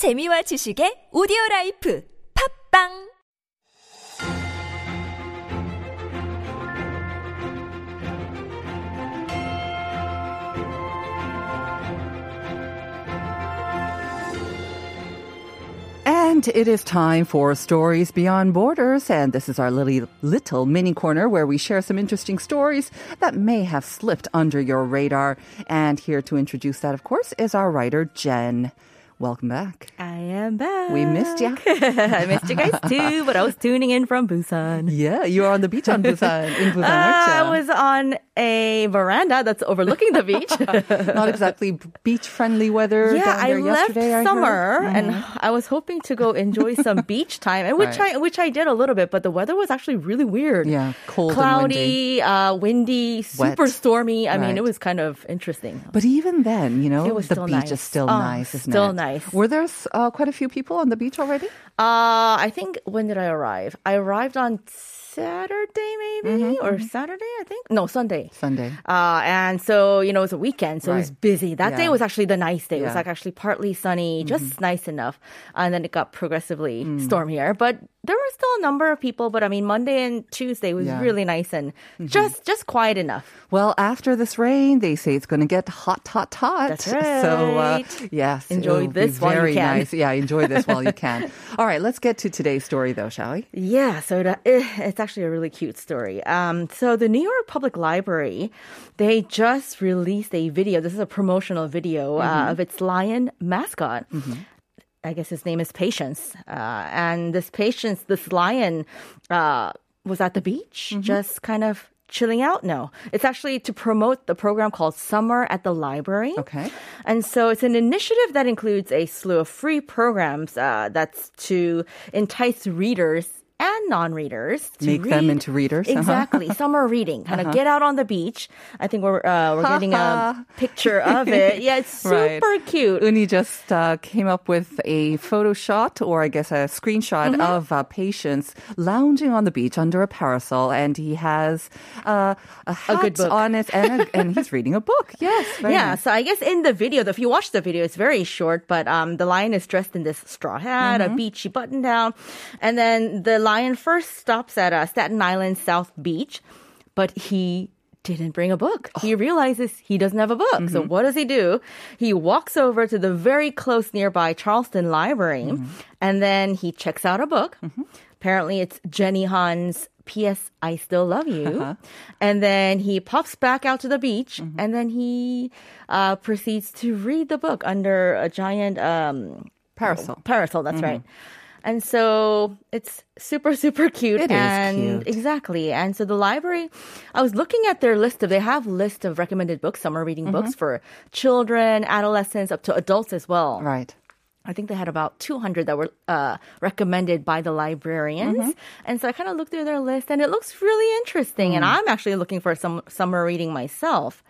재미와 지식의 오디오 라이프 팝빵 And it is time for Stories Beyond Borders. And this is our little, little mini corner where we share some interesting stories that may have slipped under your radar. And here to introduce that, of course, is our writer, Jen. Welcome back. I am back. We missed ya. I missed you guys too, but I was tuning in from Busan. Yeah, you are on the beach on Busan, in Busan, Uh, I was on a veranda that's overlooking the beach. Not exactly beach-friendly weather yeah, I left yesterday, I summer Mhm. and I was hoping to go enjoy some beach time, and which Right. I which I did a little bit, but the weather was actually really weird. Yeah, cold and cloudy, uh, windy, super Wet. stormy. I mean, it was kind of interesting. But even then, you know, It was the beach nice. is still Oh, nice, isn't still it? nice. Were there uh, quite a few people on the beach already? Uh, I think when did I arrive? I arrived on Saturday, maybe Mm-hmm, or Saturday. I think no Sunday. Sunday. Uh, and so, you know, it was a weekend, so it was busy. That day was actually the nice day. It was like actually partly sunny, Mm-hmm. just nice enough. And then it got progressively Mm. stormier. But there were still a number of people. But I mean, Monday and Tuesday was Yeah. really nice and Mm-hmm. just just quiet enough. Well, after this rain, they say it's going to get hot, hot, hot. That's right. So, uh, yes. Enjoy this while you can. Nice. Yeah, enjoy this while you can. All right, let's get to today's story, though, shall we? Yeah, so eh, it's actually a really cute story. Um, so the New York Public Library, they just released a video. This is a promotional video uh, of its lion mascot. I guess his name is Patience, uh, and this Patience, this lion, uh, was at the beach, just kind of chilling out. No, it's actually to promote the program called Summer at the Library. Okay. And so it's an initiative that includes a slew of free programs uh, that's to entice readers and non-readers to Make them into readers, uh-huh. Exactly, summer reading. Kind of get out on the beach. I think we're uh, we're getting a picture of it. Yeah, it's super Right. cute. Uni just uh, came up with a photo shot, or I guess a screenshot Mm-hmm. of uh, Patience lounging on the beach under a parasol, and he has uh, a hat good book. on it, and, a, and he's reading a book. Yes, Yeah, nice. so I guess in the video, if you watch the video, it's very short, but um, the lion is dressed in this straw hat, Mm-hmm. a beachy button down, and then the lion first stops at uh, Staten Island South Beach, but he didn't bring a book. Oh. He realizes he doesn't have a book. Mm-hmm. So what does he do? He walks over to the very close nearby Charleston Library, Mm-hmm. and then he checks out a book. Apparently, it's Jenny Han's P.S. I Still Love You. Uh-huh. And then he pops back out to the beach Mm-hmm. and then he uh, proceeds to read the book under a giant um, Parasol. parasol. That's right. And so it's super, super cute. It is and cute. Exactly. And so the library, I was looking at their list of, they have list of recommended books, summer reading Mm-hmm. books for children, adolescents, up to adults as well. Right. I think they had about 200 that were uh, recommended by the librarians. Mm-hmm. And so I kind of looked through their list and it looks really interesting. Mm. And I'm actually looking for some summer reading myself.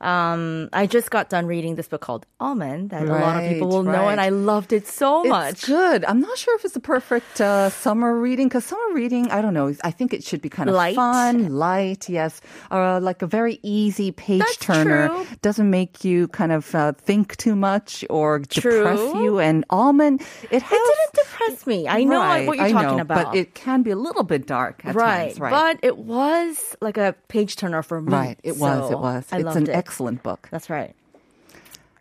Um, I just got done reading this book called Almond that a lot of people Right, will know, and. I loved it so It's much. good. I'm not sure if it's the perfect uh, summer reading because summer reading, I don't know. I think it should be kind of Light. fun, light. Yes, uh, like a very easy page That's turner. true. Doesn't make you kind of uh, think too much or depress you. And almond, it has. It didn't depress me. I know Right, what you're I talking know, about. but it can be a little bit dark at right. times. Right, But it was like a page turner for me. right. It was. It was. I it's loved an it. Excellent book. That's right.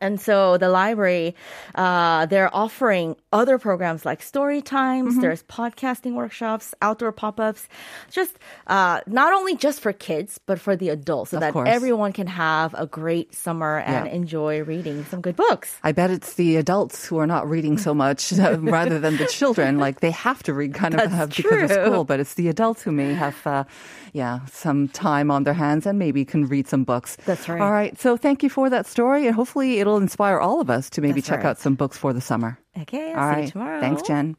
And so the library, uh, they're offering other programs like story times. Mm-hmm. There's podcasting workshops, outdoor pop-ups, just uh, not only just for kids but for the adults, so Of that course. everyone can have a great summer and Yeah. enjoy reading some good books. I bet it's the adults who are not reading so much rather than the children. Like they have to read kind of uh, because of school, but it's the adults who may have, uh, yeah, some time on their hands and maybe can read some books. That's right. All right. So thank you for that story, and hopefully it'll inspire all of us to maybe That's check right. out some books for the summer. Okay, I'll all see right. you tomorrow. Thanks, Jen.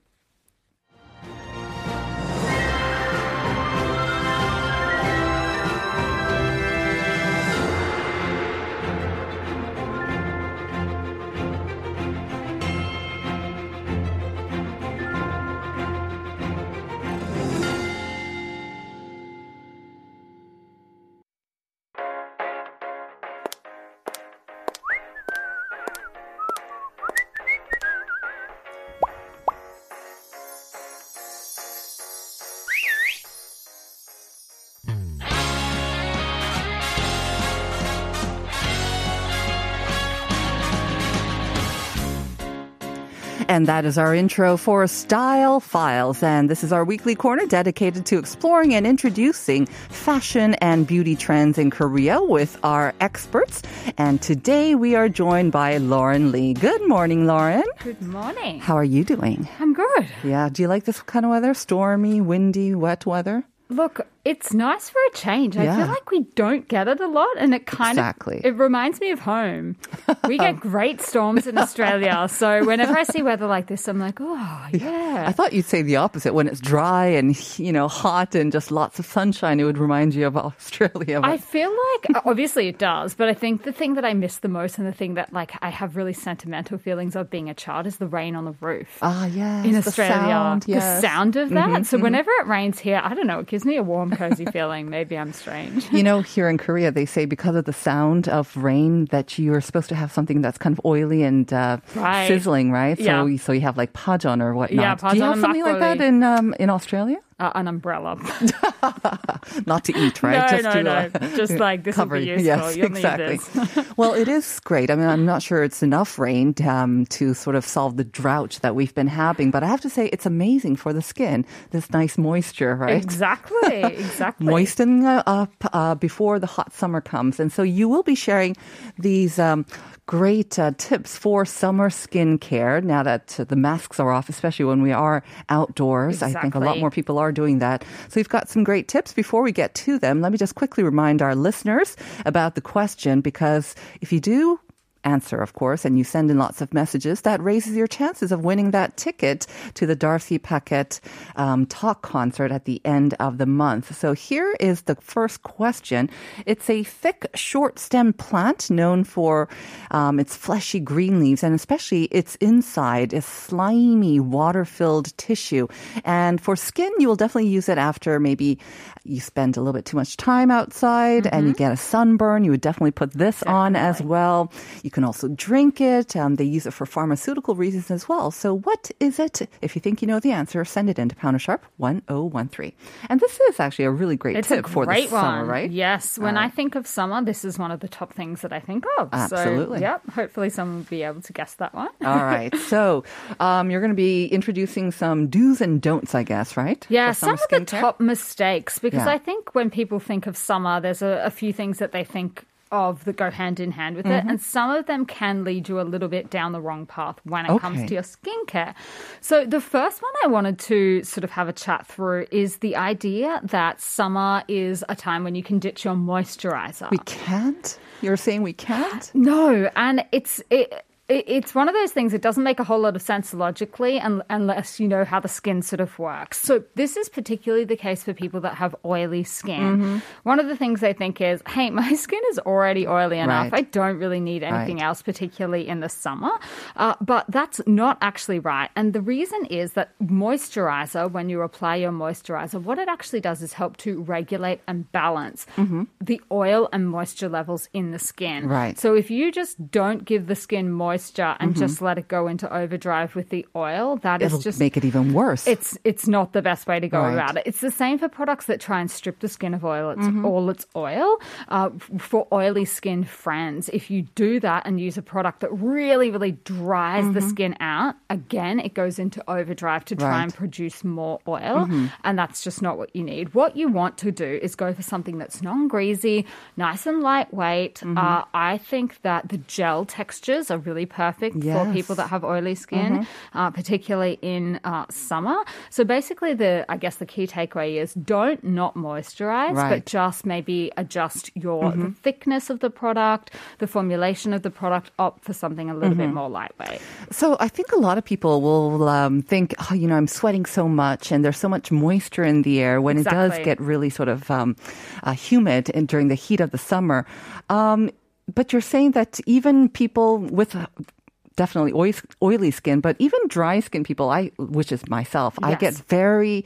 And that is our intro for Style Files. And this is our weekly corner dedicated to exploring and introducing fashion and beauty trends in Korea with our experts. And today we are joined by Lauren Lee. Good morning, Lauren. Good morning. How are you doing? I'm good. Yeah. Do you like this kind of weather? Stormy, windy, wet weather? Look, it's nice for a change. I Yeah. feel like we don't get it a lot, and it kind Exactly. of it reminds me of home. We get great storms in Australia, so whenever I see weather like this, I'm like, oh yeah. I thought you'd say the opposite. When it's dry and, you know, hot and just lots of sunshine, it would remind you of Australia. I feel like obviously it does, but I think the thing that I miss the most and the thing that like I have really sentimental feelings of being a child is the rain on the roof. Ah, yeah. in the Australia, sound, the yes. Mm-hmm, sound of that. so whenever it rains here, I don't know, it gives me a warm, cozy feeling. Maybe I'm strange. You know, here in Korea, they say because of the sound of rain that you're supposed to have something that's kind of oily and uh, Right. sizzling, right? So, Yeah. you- so you have like pajon or whatnot. Yeah, Do you have something like that in um, in Australia? Uh, an umbrella. Not to eat, right? No, Just no, to, no. uh, Just like, this cover. be useful. Yes, You'll need exactly. this. well, it is great. I mean, I'm not sure it's enough rain um, to sort of solve the drought that we've been having, but I have to say it's amazing for the skin. This nice moisture, right? Exactly, exactly. moisten uh, up uh, before the hot summer comes. And so you will be sharing these um, great uh, tips for summer skincare now that uh, the masks are off, especially when we are outdoors. I think a lot more people are doing that. So you've got some great tips. Before we get to them, let me just quickly remind our listeners about the question because if you do answer, of course, and you send in lots of messages, that raises your chances of winning that ticket to the Darcy Paquet um, talk concert at the end of the month. So here is the first question. It's a thick, short stem plant known for um, its fleshy green leaves and especially its inside is slimy, water filled tissue. And for skin, you will definitely use it after maybe you spend a little bit too much time outside and you get a sunburn. You would definitely put this on as well. You can also drink it. Um, they use it for pharmaceutical reasons as well. So, what is it? If you think you know the answer, send it in to Pounder Sharp 1013. And this is actually a really great It's tip for the great summer, one, right? Yes. When I think of summer, this is one of the top things that I think of. Absolutely. So, yep. Hopefully, someone will be able to guess that one. All right. So, um, you're going to be introducing some do's and don'ts, I guess, right? Yeah, some of the top mistakes because Yeah. I think when people think of summer, there's a, a few things that they think of that go hand in hand with it, Mm-hmm. and some of them can lead you a little bit down the wrong path when it comes to your skincare. So the first one I wanted to sort of have a chat through is the idea that summer is a time when you can ditch your moisturizer. We can't? You're saying we can't? No, and it's it, it. It's one of those things that doesn't make a whole lot of sense logically unless you know how the skin sort of works. So, this is particularly the case for people that have oily skin. One of the things they think is, hey, my skin is already oily enough. Right. I don't really need anything Right. else, particularly in the summer. Uh, but that's not actually right. And the reason is that moisturizer, when you apply your moisturizer, what it actually does is help to regulate and balance the oil and moisture levels in the skin. Right. So if you just don't give the skin moisture and just let it go into overdrive with the oil, that is It'll just make it even worse. it's it's not the best way to go Right. about it. It's the same for products that try and strip the skin of oil. It's Mm-hmm. all its oil. Uh, for oily skin friends, if you do that and use a product that really really dries the skin out, again it goes into overdrive to try Mm-hmm. Right. Mm-hmm. and produce more oil, and that's just not what you need. What you want to do is go for something that's non-greasy, nice and lightweight. Mm-hmm. Uh, I think that the gel textures are really perfect for people that have oily skin, uh, particularly in uh, summer. So basically, the I guess the key takeaway is don't not moisturize, Right. but just maybe adjust your the thickness of the product, the formulation of the product, opt for something a little bit more lightweight. So I think a lot of people will um, think, oh, you know, I'm sweating so much, and there's so much moisture in the air when it does get really sort of um, uh, humid and during the heat of the summer. Um, but you're saying that even people with definitely oily, oily skin, but even dry skin people, I which is myself, I get very.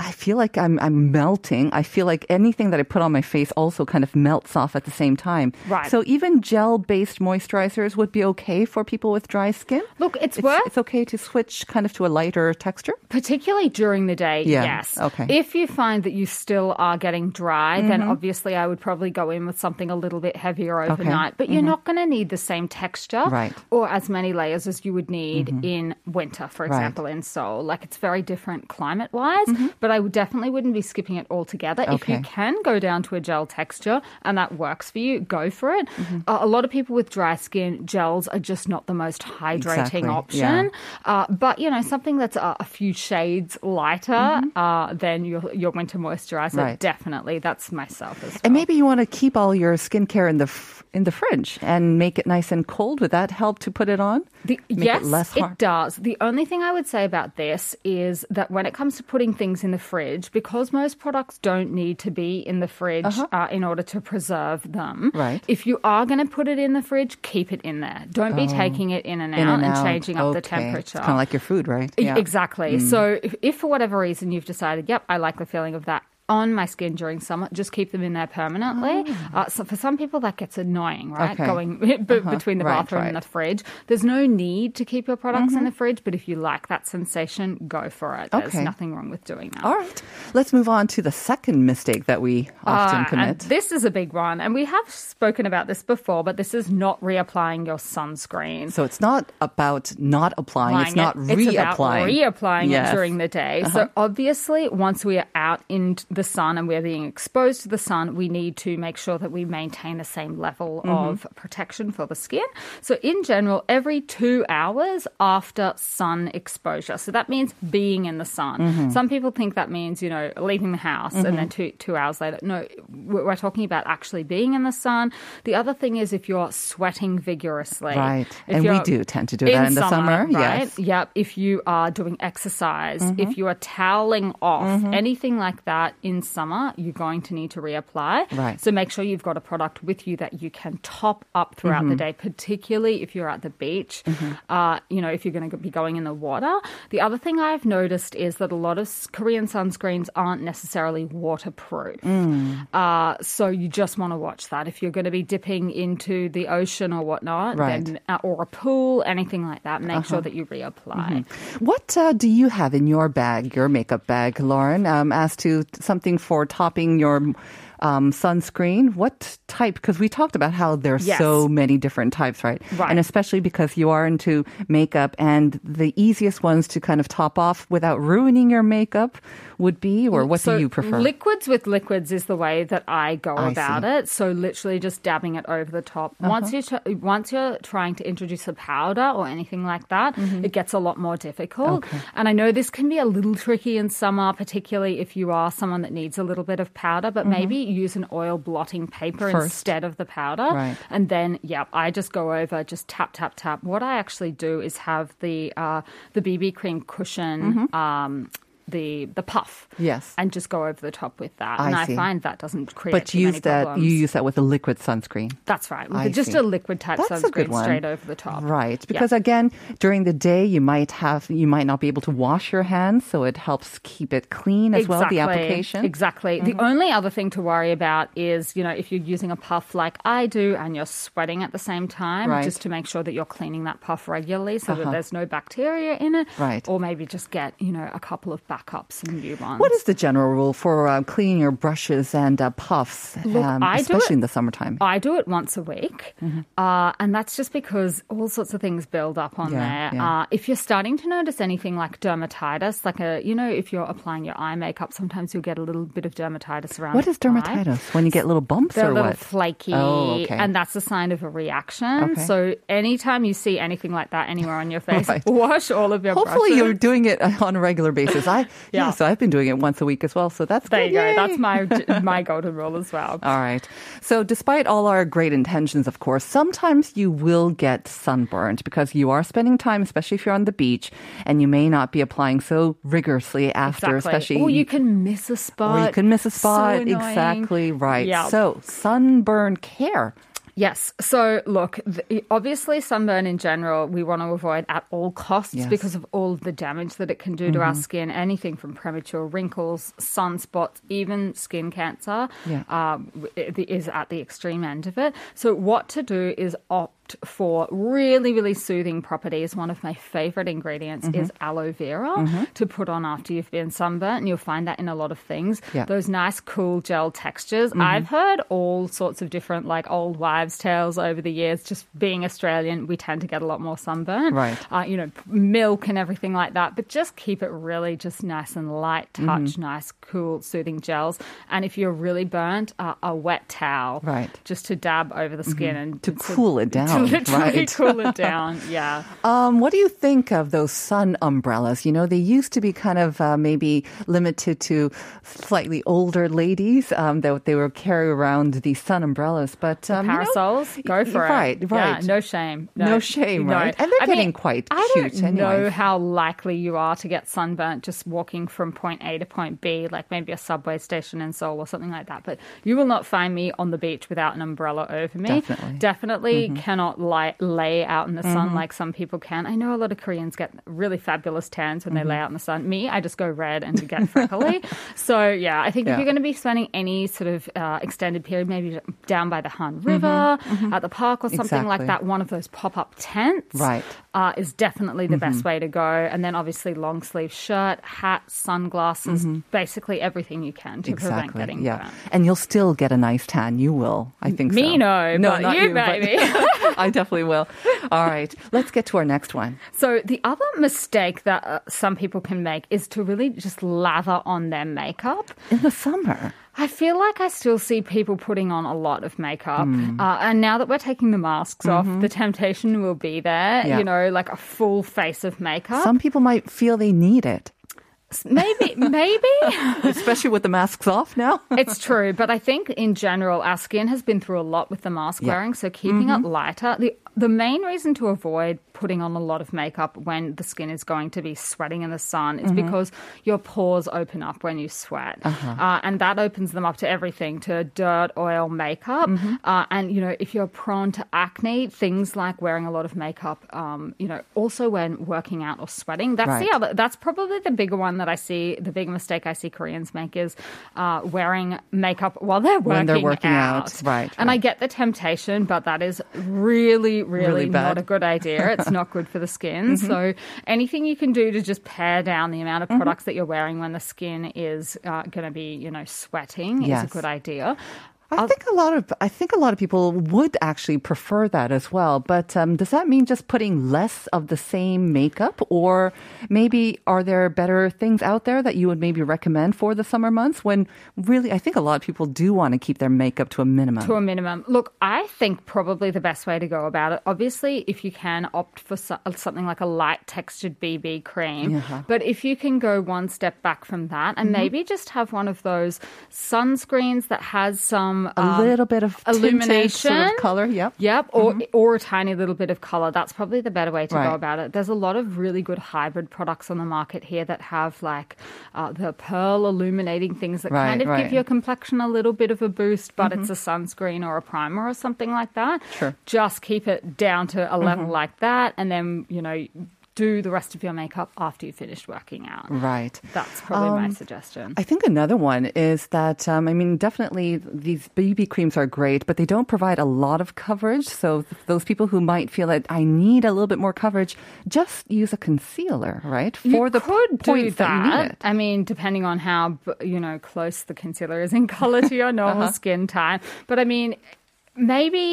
I feel like I'm I'm melting. I feel like anything that I put on my face also kind of melts off at the same time. Right. So even gel-based moisturizers would be okay for people with dry skin. Look, it's, It's, worth it's okay to switch kind of to a lighter texture. Particularly during the day, Yeah, yes. okay. If you find that you still are getting dry, then mm-hmm. obviously I would probably go in with something a little bit heavier overnight. Okay. But you're mm-hmm. not going to need the same texture Right. or as many layers as you would need mm-hmm. in winter, for Mm-hmm. Right. example, in Seoul. Like it's very different climate wise, but I definitely wouldn't be skipping it altogether. If you Mm-hmm. Can go down to a gel texture and that works for you, go for it. Mm-hmm. Uh, a lot of people with dry skin, gels are just not the most hydrating Exactly, option. Uh, but you know, something that's a, a few shades lighter uh, than your your winter moisturizer, Mm-hmm. Right. definitely. That's myself as well. And maybe you want to keep all your skincare in the in the fridge and make it nice and cold. Would that help to put it on? The, yes, it hard. does. The only thing I would say about this is that when it comes to putting things in the fridge, because most products don't need to be in the fridge uh in order to preserve them. Uh-huh. Right. If you are going to put it in the fridge, keep it in there. Don't be taking it in and Oh. In out and and, out. changing up the temperature. It's kind of like your food, right? Yeah. Mm. Exactly. So if, if for whatever reason you've decided, yep, I like the feeling of that on my skin during summer, just keep them in there permanently. Uh, so for some people that gets annoying, right? Ah. Okay. Going b- between the Right, bathroom and right. Mm-hmm. the fridge. There's no need to keep your products in the fridge, but if you like that sensation, go for it. There's Okay. nothing wrong with doing that. All right. Let's move on to the second mistake that we often Uh, commit. and this is a big one, and we have spoken about this before, but this is not reapplying your sunscreen. so it's not about not applying, it's not it. It's about reapplying. reapplying Yes. Uh-huh. it during the day. So obviously, once we are out in the sun and we're being exposed to the sun, we need to make sure that we maintain the same level Mm-hmm. of protection for the skin. So in general, every two hours after sun exposure. So that means being in the sun. Mm-hmm. Some people think that means you know leaving the house and then two two hours later. No, we're talking about actually being in the sun. The other thing is if you're sweating vigorously, Right. And we do tend to do that in the summer, right? yes. Yep. If you are doing exercise, Mm-hmm. if you are toweling off, anything like that in summer, you're going to need to reapply. Right. So make sure you've got a product with you that you can top up throughout Mm-hmm. the day, particularly if you're at the beach. Uh, you know, if you're going to be going in the water. The other thing I've noticed is that a lot of Korean sunscreens aren't necessarily waterproof. Mm. Uh, so you just want to watch that. If you're going to be dipping into the ocean or whatnot, Right. Uh-huh. then uh, or a pool, anything like that, make sure that you reapply. What uh, do you have in your bag, your makeup bag, Lauren, um, as to something for topping your um, sunscreen? What type? Because we talked about how there's Yes. so many different types, right? Right. And especially because you are into makeup, and the easiest ones to kind of top off without ruining your makeup would be, or what so do you prefer? Liquids with liquids is the way that I go I about see. Uh-huh. it. So literally just dabbing it over the top. Once you tr- once you're trying to introduce a powder or anything like that, Mm-hmm. it gets a lot more difficult. And I know this can be a little tricky in summer, particularly if you are someone that needs a little bit of powder. But maybe use an oil blotting paper Mm-hmm. First. instead of the powder. Right. And then, yeah, I just go over, just tap, tap, tap. What I actually do is have the uh, the BB cream cushion. Um, the the puff, Mm-hmm. Yes. and just go over the top with that. I and I find that doesn't create but too use that problems. you use that with a liquid sunscreen. That's right. With just see. a liquid type That's a good sunscreen one. straight over the top. Right. Yeah. Because again, during the day you might have you might not be able to wash your hands, so it helps keep it clean as well, the application. Mm-hmm. Exactly. The only other thing to worry about is, you know, if you're using a puff like I do and you're sweating at the same time, Right. just to make sure that you're cleaning that puff regularly so that there's no bacteria in it. Right. Or maybe just get, you know, a couple of and new ones. What is the general rule for uh, cleaning your brushes and uh, puffs, Look, um, especially it- in the summertime? I do it once a week, uh, and that's just because all sorts of things build up on Yeah, there. yeah. Uh, if you're starting to notice anything like dermatitis, like a, you know, if you're applying your eye makeup, sometimes you'll get a little bit of dermatitis around. what is dermatitis? When you get little bumps They're or a little what? flaky, Oh, okay. and that's a sign of a reaction. Okay. So anytime you see anything like that anywhere on your face, Right. wash all of your Hopefully brushes. you're doing it on a regular basis. I yeah. Yeah. so I've been doing it once a week as well. So that's there good. you go. Yay. That's my my golden rule as well. All right. So, despite all our great intentions, of course, sometimes you will get sunburned because you are spending time, especially if you're on the beach, and you may not be applying so rigorously after, especially. Or you can miss a spot. or you can miss a spot. annoying. exactly right. Yeah. So, sunburn care. Yes. So, look, the, obviously, sunburn in general, we want to avoid at all costs Yes. Mm-hmm. because of all the damage that it can do to our skin. Anything from premature wrinkles, sunspots, even skin cancer Yeah. um, is at the extreme end of it. So, what to do is opt opt for really, really soothing properties, one of my favorite ingredients Mm-hmm. is aloe vera to put on after you've been sunburnt. And you'll find that in a lot of things. Yeah. Mm-hmm. Those nice, cool gel textures. I've heard all sorts of different, like old wives' tales over the years. Just being Australian, we tend to get a lot more sunburn. Right. Uh, you know, milk and everything like that. But just keep it really just nice and light touch, Mm-hmm. nice, cool, soothing gels. And if you're really burnt, uh, a wet towel. Right. Mm-hmm. Just to dab over the skin and To cool it down, To literally right. cool it down. Yeah. Um, what do you think of those sun umbrellas? You know, they used to be kind of uh, maybe limited to slightly older ladies um, that they would carry around these sun umbrellas, but um, you know, Parasols, go for it. Right, right. Yeah, no shame. No shame, right? And they're getting quite I cute don't know how likely you are to get sunburnt just walking from point A to point B, like maybe a subway station in Seoul or something like that. But you will not find me on the beach without an umbrella over me. Definitely. Mm-hmm. Definitely cannot lie, lay out in the sun like some people can. I know a lot of Koreans get really fabulous tans when Mm-hmm. they lay out in the sun. Me, I just go red and get freckly. so yeah, I think Yeah. if you're going to be spending any sort of uh, extended period, maybe down by the Han River at the park or something like Mm-hmm. That, one of those pop up tents Right. Mm-hmm. uh, is definitely the best way to go. And then obviously long sleeve shirt, hat, sunglasses, basically everything you can to prevent Exactly. getting Yeah. burnt. And you'll still get a nice tan. You will. I think Me, so. no, not you, but- baby. I definitely will. All right. Let's get to our next one. So the other mistake that uh, some people can make is to really just lather on their makeup. In the summer. I feel like I still see people putting on a lot of makeup. Hmm. Uh, and now that we're taking the masks off, the temptation will be there, Mm-hmm. Yeah. you know, like a full face of makeup. Some people might feel they need it, maybe, maybe. especially with the masks off now. It's true, but I think in general our skin has been through a lot with the mask Yeah. wearing, so keeping it mm-hmm. lighter. The the main reason to avoid putting on a lot of makeup when the skin is going to be sweating in the sun is because your pores open up when you sweat, uh, and that opens them up to everything, to dirt, oil, makeup, uh, and you know if you're prone to acne, things like wearing a lot of makeup, um, you know, also when working out or sweating. That's the other. That's probably the bigger one that I see. The big mistake I see Koreans make is uh, wearing makeup while they're working, When they're working out. Right, And I get the temptation, but that is really, really, Really not. Mm-hmm. a good idea. It's not good for the skin. So anything you can do to just pare down the amount of products that you're wearing when the skin is uh, going to be, you know, sweating is a good idea. I think a lot of I think a lot of people would actually prefer that as well. But um, does that mean just putting less of the same makeup, or maybe are there better things out there that you would maybe recommend for the summer months? When really, I think a lot of people do want to keep their makeup to a minimum. to a minimum. Look, I think probably the best way to go about it, obviously, if you can opt for so- something like a light textured BB cream. Uh-huh. But if you can go one step back from that and Mm-hmm. maybe just have one of those sunscreens that has some a um, little bit of illumination sort of color. Yep. Yep, or or a tiny little bit of color. That's probably the better way to Right. go about it. There's a lot of really good hybrid products on the market here that have like uh, the pearl illuminating things that Right, kind of right. give your complexion a little bit of a boost, but it's a sunscreen or a primer or something like that. Sure. Just keep it down to a level like that, and then you know do the rest of your makeup after you finished working out. Right. That's probably my Um, suggestion. I think another one is that, um, I mean, definitely these BB creams are great, but they don't provide a lot of coverage. So th- those people who might feel that I need a little bit more coverage, just use a concealer, right? For you the could do points that, you need it. I mean, depending on how you know close the concealer is in color to your normal Uh-huh. skin type. But I mean, maybe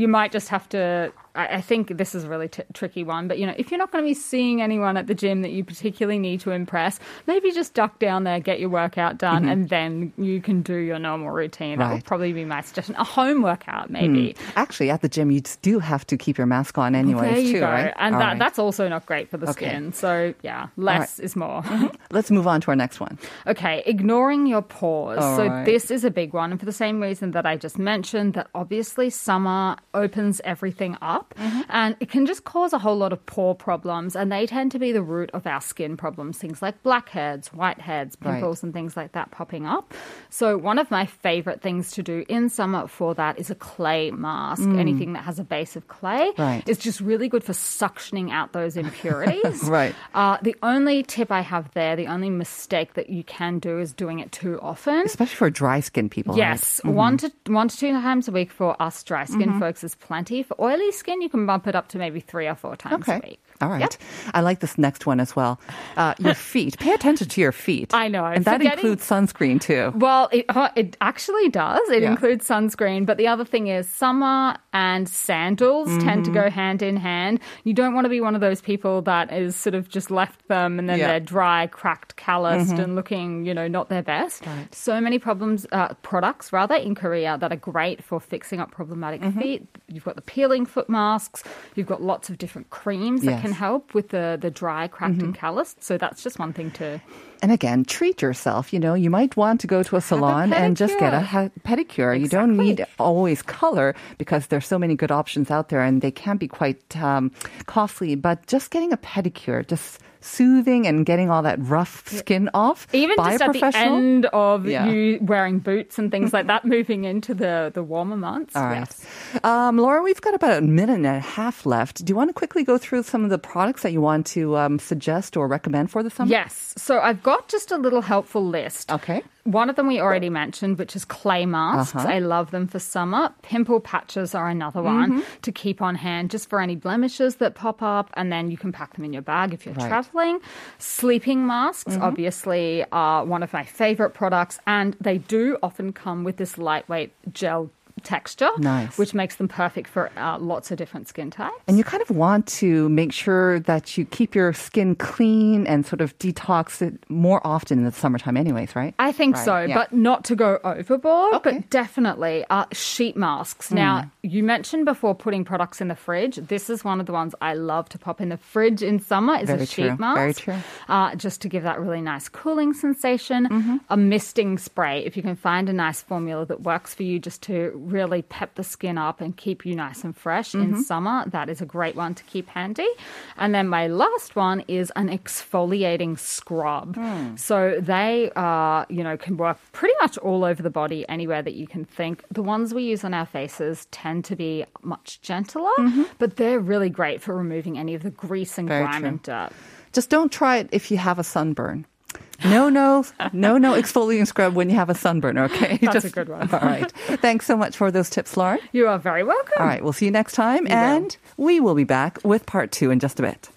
you might just have to. I, I think this is a really t- tricky one, but you know, if you're not going to be seeing anyone at the gym that you particularly need to impress, maybe just duck down there, get your workout done, and then you can do your normal routine. That Mm-hmm. Would probably be my suggestion. A home workout, maybe. Actually, at the gym, you do have to keep your mask on anyways, there you too, go. right? And that, right. that's also not great for the Okay. skin. So yeah, less is more. Let's move on to our next one. Okay, ignoring your pores. All so right. this is a big one, and for the same reason that I just mentioned, that obviously summer opens everything up, Mm-hmm. and it can just cause a whole lot of pore problems, and they tend to be the root of our skin problems. Things like blackheads, whiteheads, Right. pimples, and things like that popping up. So one of my favorite things to do in summer for that is a clay mask. Anything that has a base of clay Mm. Right. is just really good for suctioning out those impurities. Right. Uh, the only tip I have there, the only mistake that you can do is doing it too often. Especially for dry skin people. right? Yes, one to one to two times a week for us dry skin folks is plenty. For oily skin skin, you can bump it up to maybe three or four times a week. All right. Yep. I like this next one as well. Uh, your feet. Pay attention to your feet. I know. And that Forgetting- includes sunscreen too. Well, it, uh, it actually does. It Yeah. includes sunscreen. But the other thing is, summer and sandals tend to Mm-hmm. go hand in hand. You don't want to be one of those people that is sort of just left them and then Yeah. Mm-hmm. they're dry, cracked, calloused, and looking, you know, not their best. So many problems, uh, products rather, in Korea that are great for fixing up problematic Mm-hmm. feet. You've got the peeling foot masks. You've got lots of different creams that Yes. Mm-hmm. can help with the, the dry, cracked, and calloused. So that's just one thing to And again, treat yourself. You know, you might want to go to a salon and just get a ha- pedicure. You don't need always color because there's so many good options out there and they can be quite um, costly. But just getting a pedicure, just soothing and getting all that rough skin off Even by just a at the end of Yeah. you wearing boots and things like that, moving into the, the warmer months. All right. yes. Um, Laura, we've got about a minute and a half left. Do you want to quickly go through some of the products that you want to um, suggest or recommend for the summer? Yes. So I've got just a little helpful list. Okay. One of them we already mentioned, which is clay masks. Uh-huh. I love them for summer. Pimple patches are another one Mm-hmm. to keep on hand just for any blemishes that pop up. And then you can pack them in your bag if you're Right. traveling. Sleeping masks, Mm-hmm. obviously, are one of my favorite products. And they do often come with this lightweight gel texture, Nice. which makes them perfect for uh, lots of different skin types. And you kind of want to make sure that you keep your skin clean and sort of detox it more often in the summertime, anyways, right? I think Right, so, yeah. but not to go overboard. Okay. But definitely uh, sheet masks. Now, you mentioned before putting products in the fridge. This is one of the ones I love to pop in the fridge in summer. Is Very a sheet true, mask, very true. Uh, just to give that really nice cooling sensation. Mm-hmm. A misting spray, if you can find a nice formula that works for you, just to really pep the skin up and keep you nice and fresh Mm-hmm. in summer. That is a great one to keep handy. And then my last one is an exfoliating scrub. Hmm. So they are, you know, can work pretty much all over the body, anywhere that you can think. The ones we use on our faces tend to be much gentler, but they're really great for removing any of the grease and Very grime true. and dirt. Just don't try it if you have a sunburn. No, no, no, no exfoliating scrub when you have a sunburn, okay? That's a good one. All right. Thanks so much for those tips, Lauren. You are very welcome. All right, we'll see you next time, will. and we will be back with part two in just a bit.